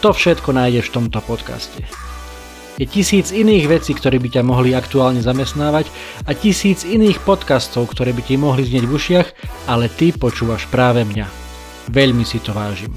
To všetko nájdeš v tomto podcaste. Je tisíc iných vecí, ktoré by ťa mohli aktuálne zamestnávať a tisíc iných podcastov, ktoré by ti mohli znieť v ušiach, ale ty počúvaš práve mňa. Veľmi si to vážim.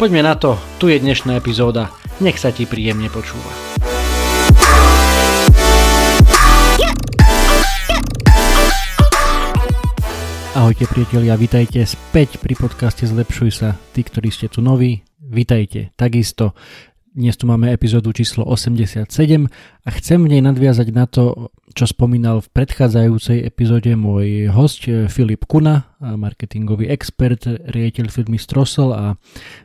Poďme na to, tu je dnešná epizóda, nech sa ti príjemne počúva. Ahojte priatelia, vitajte späť pri podcaste Zlepšuj sa. Tí, ktorí ste tu noví, vitajte. Takisto dnes tu máme epizódu číslo 87 a chcem v nej nadviazať na to, čo spomínal v predchádzajúcej epizóde môj host eh, Filip Kuna, marketingový expert, riaditeľ firmy Strossel a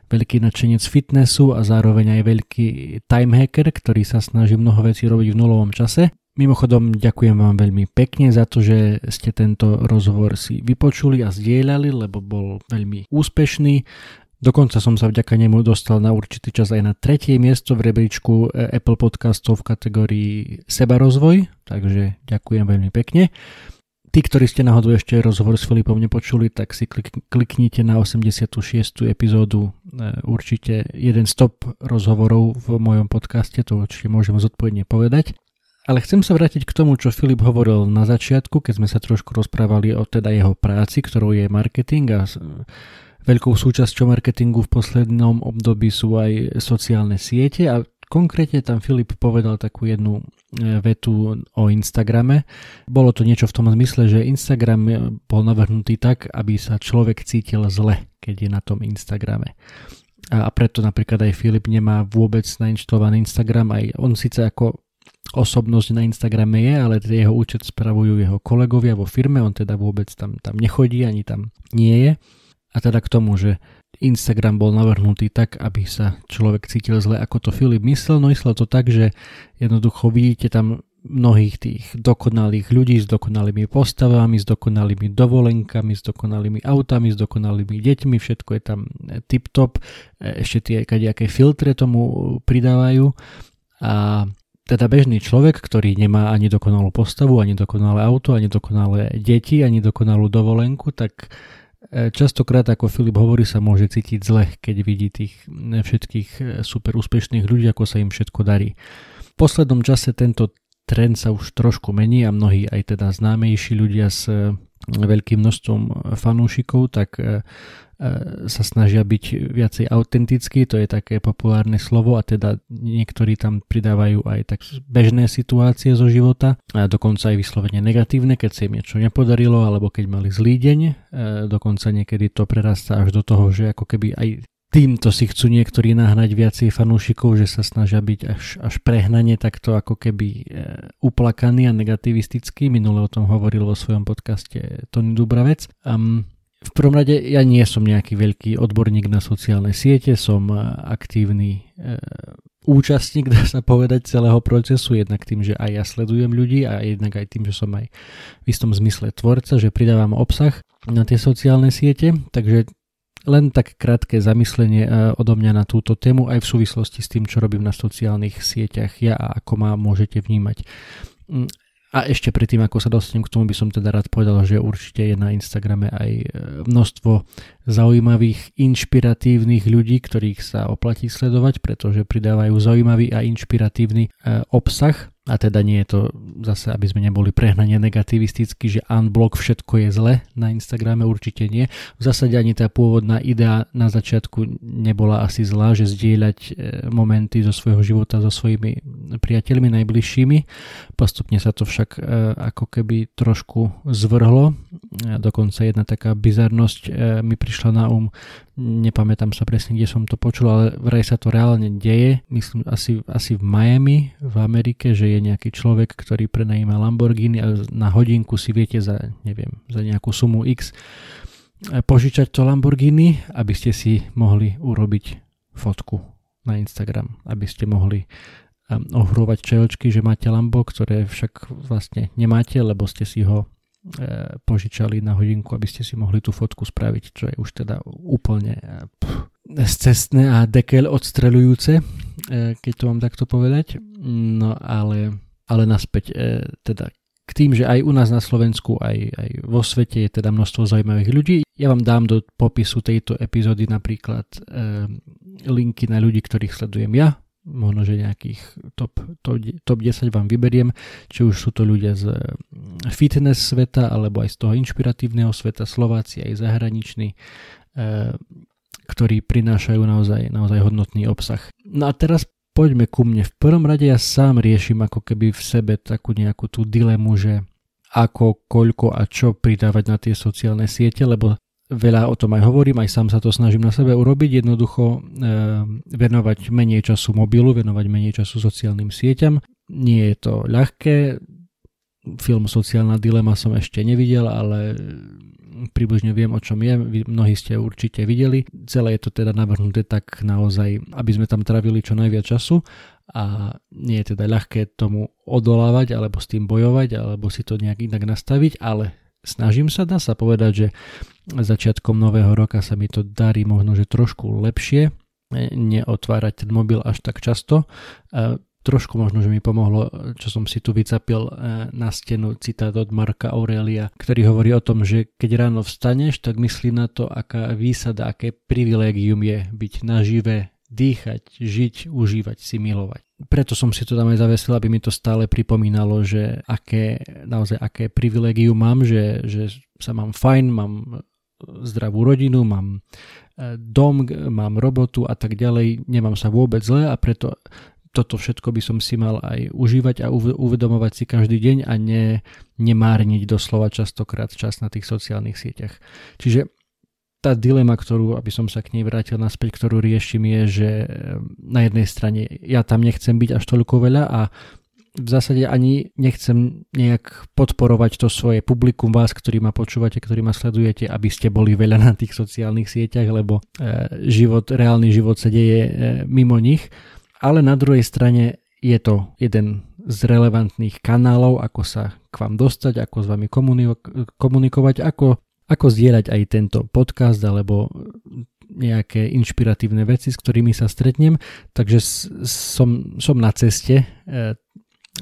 veľký nadšenec fitnessu a zároveň aj veľký time hacker, ktorý sa snaží mnoho vecí robiť v nulovom čase. Mimochodom, ďakujem vám veľmi pekne za to, že ste tento rozhovor si vypočuli a zdieľali, lebo bol veľmi úspešný. Dokonca som sa vďaka nemu dostal na určitý čas aj na tretie miesto v rebríčku e, Apple podcastov v kategórii Sebarozvoj, takže ďakujem veľmi pekne. Tí, ktorí ste náhodou ešte rozhovor s Filipom nepočuli, tak si klik, kliknite na 86. epizódu. E, určite jeden stop rozhovorov v mojom podcaste, to určite môžem zodpovedne povedať. Ale chcem sa vrátiť k tomu, čo Filip hovoril na začiatku, keď sme sa trošku rozprávali o teda jeho práci, ktorou je marketing a Veľkou súčasťou marketingu v poslednom období sú aj sociálne siete a konkrétne tam Filip povedal takú jednu e, vetu o Instagrame. Bolo to niečo v tom zmysle, že Instagram bol navrhnutý tak, aby sa človek cítil zle, keď je na tom Instagrame. A preto napríklad aj Filip nemá vôbec nainštalovaný Instagram, aj on síce ako osobnosť na Instagrame je, ale jeho účet spravujú jeho kolegovia vo firme, on teda vôbec tam, tam nechodí, ani tam nie je. A teda k tomu, že Instagram bol navrhnutý tak, aby sa človek cítil zle, ako to Filip myslel, no myslel to tak, že jednoducho vidíte tam mnohých tých dokonalých ľudí s dokonalými postavami, s dokonalými dovolenkami, s dokonalými autami, s dokonalými deťmi, všetko je tam tip-top, ešte tie kadejaké filtre tomu pridávajú. A teda bežný človek, ktorý nemá ani dokonalú postavu, ani dokonalé auto, ani dokonalé deti, ani dokonalú dovolenku, tak E, častokrát, ako Filip hovorí, sa môže cítiť zle, keď vidí tých e, všetkých e, super úspešných ľudí, ako sa im všetko darí. V poslednom čase tento trend sa už trošku mení a mnohí aj teda známejší ľudia s veľkým množstvom fanúšikov, tak sa snažia byť viacej autentickí, to je také populárne slovo a teda niektorí tam pridávajú aj tak bežné situácie zo života a dokonca aj vyslovene negatívne, keď sa im niečo nepodarilo alebo keď mali zlý deň, dokonca niekedy to prerastá až do toho, že ako keby aj týmto si chcú niektorí nahnať viacej fanúšikov, že sa snažia byť až, až prehnanie takto ako keby e, uplakaný a negativistický. Minule o tom hovoril vo svojom podcaste Tony Dubravec. Um, v prvom rade ja nie som nejaký veľký odborník na sociálne siete, som e, aktívny e, účastník, dá sa povedať, celého procesu, jednak tým, že aj ja sledujem ľudí a jednak aj tým, že som aj v istom zmysle tvorca, že pridávam obsah na tie sociálne siete, takže len tak krátke zamyslenie e, odo mňa na túto tému aj v súvislosti s tým, čo robím na sociálnych sieťach ja a ako ma môžete vnímať. A ešte predtým, ako sa dostanem k tomu, by som teda rád povedal, že určite je na Instagrame aj e, množstvo zaujímavých, inšpiratívnych ľudí, ktorých sa oplatí sledovať, pretože pridávajú zaujímavý a inšpiratívny e, obsah a teda nie je to zase, aby sme neboli prehnane negativistickí, že unblock všetko je zle na Instagrame, určite nie. V zásade ani tá pôvodná idea na začiatku nebola asi zlá, že zdieľať e, momenty zo svojho života so svojimi priateľmi najbližšími. Postupne sa to však e, ako keby trošku zvrhlo. Dokonca jedna taká bizarnosť e, mi prišla na um nepamätám sa presne, kde som to počul, ale vraj sa to reálne deje, myslím asi, asi v Miami v Amerike, že je nejaký človek, ktorý prenajíma Lamborghini a na hodinku si viete za, neviem, za nejakú sumu X požičať to Lamborghini, aby ste si mohli urobiť fotku na Instagram, aby ste mohli ohrovať čajočky, že máte Lambo, ktoré však vlastne nemáte, lebo ste si ho e, požičali na hodinku, aby ste si mohli tú fotku spraviť, čo je už teda úplne pff, cestné a dekel odstrelujúce, e, keď to mám takto povedať. No ale, ale naspäť, e, teda k tým, že aj u nás na Slovensku, aj, aj vo svete je teda množstvo zaujímavých ľudí. Ja vám dám do popisu tejto epizódy napríklad e, linky na ľudí, ktorých sledujem ja, možno, že nejakých top, top, top 10 vám vyberiem, či už sú to ľudia z fitness sveta, alebo aj z toho inšpiratívneho sveta, Slováci aj zahraniční, e, ktorí prinášajú naozaj, naozaj hodnotný obsah. No a teraz poďme ku mne. V prvom rade ja sám riešim ako keby v sebe takú nejakú tú dilemu, že ako, koľko a čo pridávať na tie sociálne siete, lebo veľa o tom aj hovorím, aj sám sa to snažím na sebe urobiť, jednoducho e, venovať menej času mobilu, venovať menej času sociálnym sieťam. Nie je to ľahké, film Sociálna dilema som ešte nevidel, ale približne viem, o čom je, mnohí ste určite videli. Celé je to teda navrhnuté tak naozaj, aby sme tam travili čo najviac času a nie je teda ľahké tomu odolávať alebo s tým bojovať alebo si to nejak inak nastaviť, ale snažím sa, dá sa povedať, že začiatkom nového roka sa mi to darí možno, že trošku lepšie, neotvárať ten mobil až tak často trošku možno, že mi pomohlo, čo som si tu vycapil eh, na stenu citát od Marka Aurelia, ktorý hovorí o tom, že keď ráno vstaneš, tak myslí na to, aká výsada, aké privilégium je byť nažive, dýchať, žiť, užívať si, milovať. Preto som si to tam aj zavesil, aby mi to stále pripomínalo, že aké, naozaj aké privilégium mám, že, že sa mám fajn, mám zdravú rodinu, mám eh, dom, mám robotu a tak ďalej, nemám sa vôbec zle a preto toto všetko by som si mal aj užívať a uvedomovať si každý deň a ne, nemárniť doslova častokrát čas na tých sociálnych sieťach. Čiže tá dilema, ktorú, aby som sa k nej vrátil naspäť, ktorú riešim je, že na jednej strane ja tam nechcem byť až toľko veľa a v zásade ani nechcem nejak podporovať to svoje publikum vás, ktorí ma počúvate, ktorí ma sledujete, aby ste boli veľa na tých sociálnych sieťach, lebo e, život, reálny život sa deje e, mimo nich. Ale na druhej strane je to jeden z relevantných kanálov, ako sa k vám dostať, ako s vami komunikovať, ako, ako zdieľať aj tento podcast alebo nejaké inšpiratívne veci, s ktorými sa stretnem. Takže som, som na ceste e,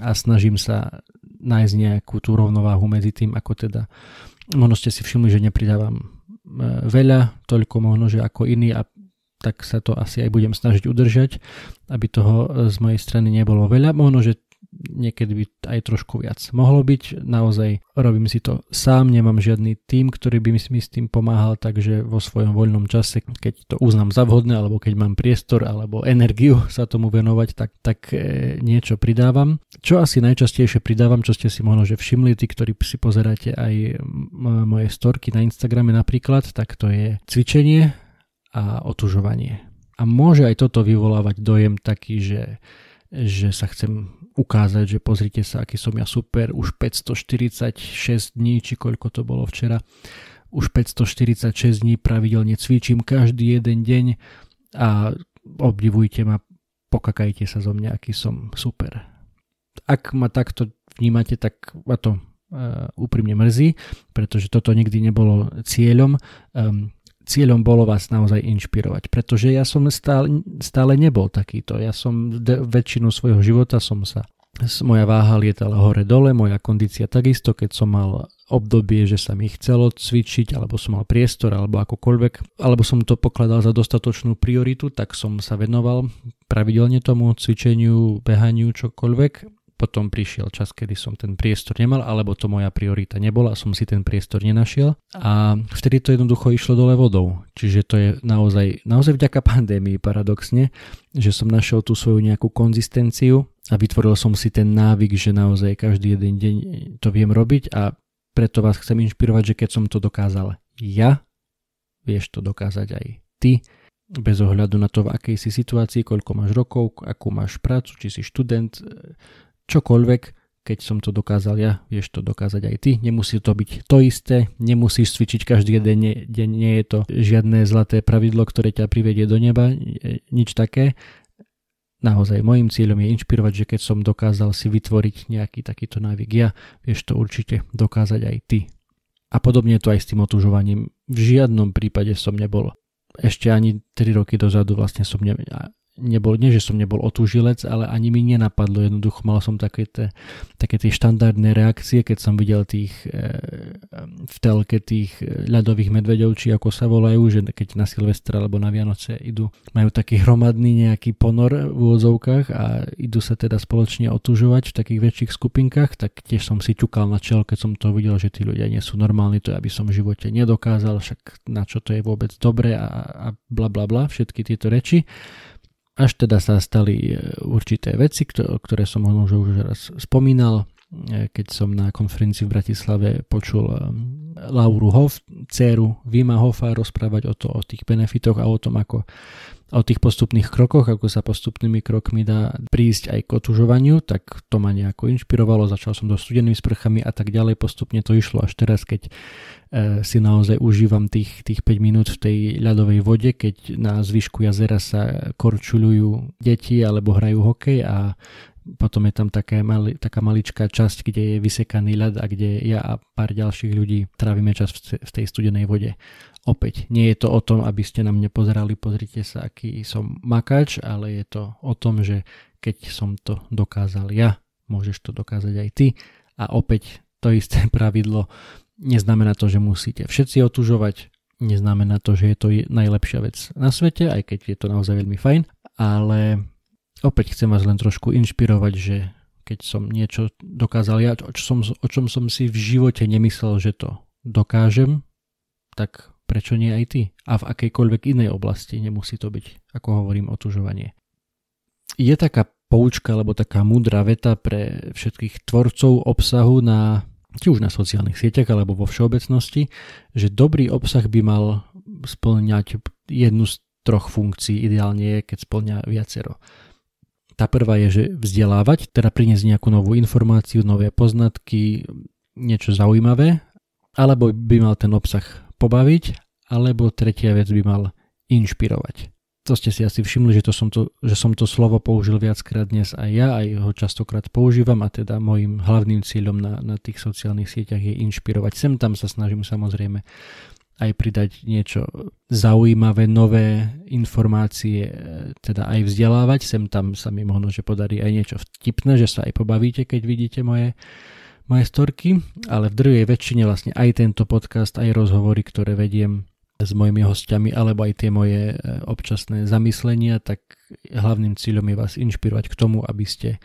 a snažím sa nájsť nejakú tú rovnováhu medzi tým, ako teda možno ste si všimli, že nepridávam e, veľa, toľko možno, že ako iní a tak sa to asi aj budem snažiť udržať, aby toho e, z mojej strany nebolo veľa. Možno, že niekedy by aj trošku viac mohlo byť. Naozaj robím si to sám, nemám žiadny tým, ktorý by mi s tým pomáhal, takže vo svojom voľnom čase, keď to uznám za vhodné, alebo keď mám priestor alebo energiu sa tomu venovať, tak, tak e, niečo pridávam. Čo asi najčastejšie pridávam, čo ste si možno že všimli, tí, ktorí si pozeráte aj moje storky na Instagrame napríklad, tak to je cvičenie, a otužovanie. A môže aj toto vyvolávať dojem taký, že, že sa chcem ukázať, že pozrite sa, aký som ja super, už 546 dní, či koľko to bolo včera, už 546 dní pravidelne cvičím každý jeden deň a obdivujte ma, pokakajte sa zo mňa, aký som super. Ak ma takto vnímate, tak ma to uh, úprimne mrzí, pretože toto nikdy nebolo cieľom. Um, cieľom bolo vás naozaj inšpirovať, pretože ja som stále, stále nebol takýto. Ja som de, väčšinu svojho života som sa moja váha lietala hore-dole, moja kondícia takisto, keď som mal obdobie, že sa mi chcelo cvičiť, alebo som mal priestor, alebo akokoľvek, alebo som to pokladal za dostatočnú prioritu, tak som sa venoval pravidelne tomu cvičeniu, behaniu, čokoľvek potom prišiel čas, kedy som ten priestor nemal, alebo to moja priorita nebola, som si ten priestor nenašiel a vtedy to jednoducho išlo dole vodou. Čiže to je naozaj, naozaj vďaka pandémii paradoxne, že som našiel tú svoju nejakú konzistenciu a vytvoril som si ten návyk, že naozaj každý jeden deň to viem robiť a preto vás chcem inšpirovať, že keď som to dokázal ja, vieš to dokázať aj ty, bez ohľadu na to, v akej si situácii, koľko máš rokov, akú máš prácu, či si študent, čokoľvek, keď som to dokázal ja, vieš to dokázať aj ty. Nemusí to byť to isté, nemusíš cvičiť každý jeden deň, nie je to žiadne zlaté pravidlo, ktoré ťa privedie do neba, nič také. naozaj môjim cieľom je inšpirovať, že keď som dokázal si vytvoriť nejaký takýto návyk ja, vieš to určite dokázať aj ty. A podobne to aj s tým otužovaním. V žiadnom prípade som nebol ešte ani 3 roky dozadu vlastne som ne, nebol, nie že som nebol otúžilec, ale ani mi nenapadlo, jednoducho mal som také, te, také tie štandardné reakcie, keď som videl tých e, v telke tých ľadových medveďov, či ako sa volajú, že keď na Silvestra alebo na Vianoce idú, majú taký hromadný nejaký ponor v úvodzovkách a idú sa teda spoločne otúžovať v takých väčších skupinkách, tak tiež som si ťukal na čel, keď som to videl, že tí ľudia nie sú normálni, to aby som v živote nedokázal, však na čo to je vôbec dobre a, a bla bla bla, všetky tieto reči. Až teda sa stali e, určité veci, ktoré som možno už raz spomínal, e, keď som na konferencii v Bratislave počul e, Lauru Hoff, dceru Vima Hoffa rozprávať o, to, o tých benefitoch a o tom, ako o tých postupných krokoch, ako sa postupnými krokmi dá prísť aj k otužovaniu, tak to ma nejako inšpirovalo, začal som do studenými sprchami a tak ďalej, postupne to išlo až teraz, keď e, si naozaj užívam tých, tých 5 minút v tej ľadovej vode, keď na zvyšku jazera sa korčuľujú deti alebo hrajú hokej a potom je tam také mali, taká maličká časť, kde je vysekaný ľad a kde ja a pár ďalších ľudí trávime čas v tej studenej vode. Opäť, nie je to o tom, aby ste na mňa pozerali, pozrite sa, aký som makač, ale je to o tom, že keď som to dokázal ja, môžeš to dokázať aj ty. A opäť to isté pravidlo neznamená to, že musíte všetci otužovať, neznamená to, že je to najlepšia vec na svete, aj keď je to naozaj veľmi fajn, ale opäť chcem vás len trošku inšpirovať, že keď som niečo dokázal ja, o, čom, o čom som si v živote nemyslel, že to dokážem, tak prečo nie aj ty? A v akejkoľvek inej oblasti nemusí to byť, ako hovorím, otužovanie. Je taká poučka alebo taká múdra veta pre všetkých tvorcov obsahu na či už na sociálnych sieťach alebo vo všeobecnosti, že dobrý obsah by mal splňať jednu z troch funkcií, ideálne je, keď splňa viacero. Tá prvá je, že vzdelávať, teda priniesť nejakú novú informáciu, nové poznatky, niečo zaujímavé, alebo by mal ten obsah pobaviť, alebo tretia vec by mal inšpirovať. To ste si asi všimli, že, to som, to, že som to slovo použil viackrát dnes aj ja, aj ho častokrát používam a teda môjim hlavným cieľom na, na tých sociálnych sieťach je inšpirovať. Sem tam sa snažím samozrejme aj pridať niečo zaujímavé, nové informácie, teda aj vzdelávať. Sem tam sa mi možno, že podarí aj niečo vtipné, že sa aj pobavíte, keď vidíte moje, moje storky, ale v druhej väčšine vlastne aj tento podcast, aj rozhovory, ktoré vediem s mojimi hostiami, alebo aj tie moje e, občasné zamyslenia, tak hlavným cieľom je vás inšpirovať k tomu, aby ste e,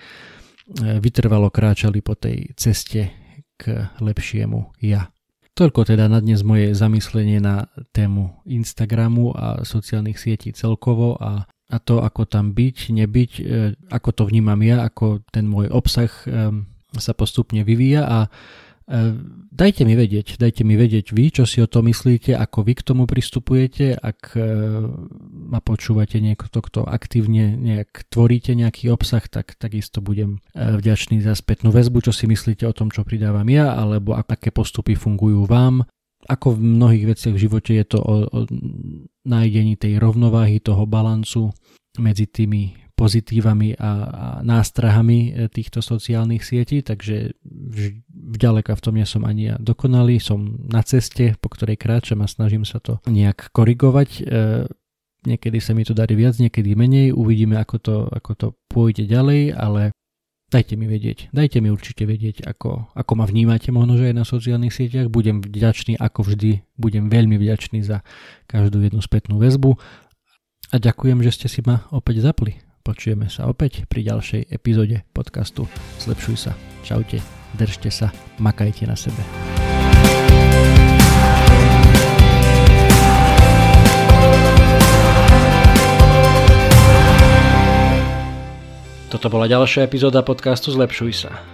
vytrvalo kráčali po tej ceste k lepšiemu ja. Toľko teda na dnes moje zamyslenie na tému Instagramu a sociálnych sietí celkovo a, a to, ako tam byť, nebyť, e, ako to vnímam ja, ako ten môj obsah sa postupne vyvíja a E, dajte mi vedieť, dajte mi vedieť vy, čo si o to myslíte, ako vy k tomu pristupujete, ak e, ma počúvate niekto, kto aktívne nejak tvoríte nejaký obsah, tak takisto budem e, vďačný za spätnú väzbu, čo si myslíte o tom, čo pridávam ja, alebo aké postupy fungujú vám. Ako v mnohých veciach v živote je to o, o nájdení tej rovnováhy, toho balancu medzi tými pozitívami a, a nástrahami e, týchto sociálnych sietí, takže vďaleka v tom nie som ani ja dokonalý, som na ceste, po ktorej kráčam a snažím sa to nejak korigovať. E, niekedy sa mi to darí viac, niekedy menej, uvidíme ako to, ako to pôjde ďalej, ale dajte mi vedieť, dajte mi určite vedieť, ako, ako ma vnímate možno, že aj na sociálnych sieťach, budem vďačný, ako vždy, budem veľmi vďačný za každú jednu spätnú väzbu a ďakujem, že ste si ma opäť zapli. Počujeme sa opäť pri ďalšej epizóde podcastu Zlepšuj sa. Čaute, držte sa, makajte na sebe. Toto bola ďalšia epizóda podcastu Zlepšuj sa.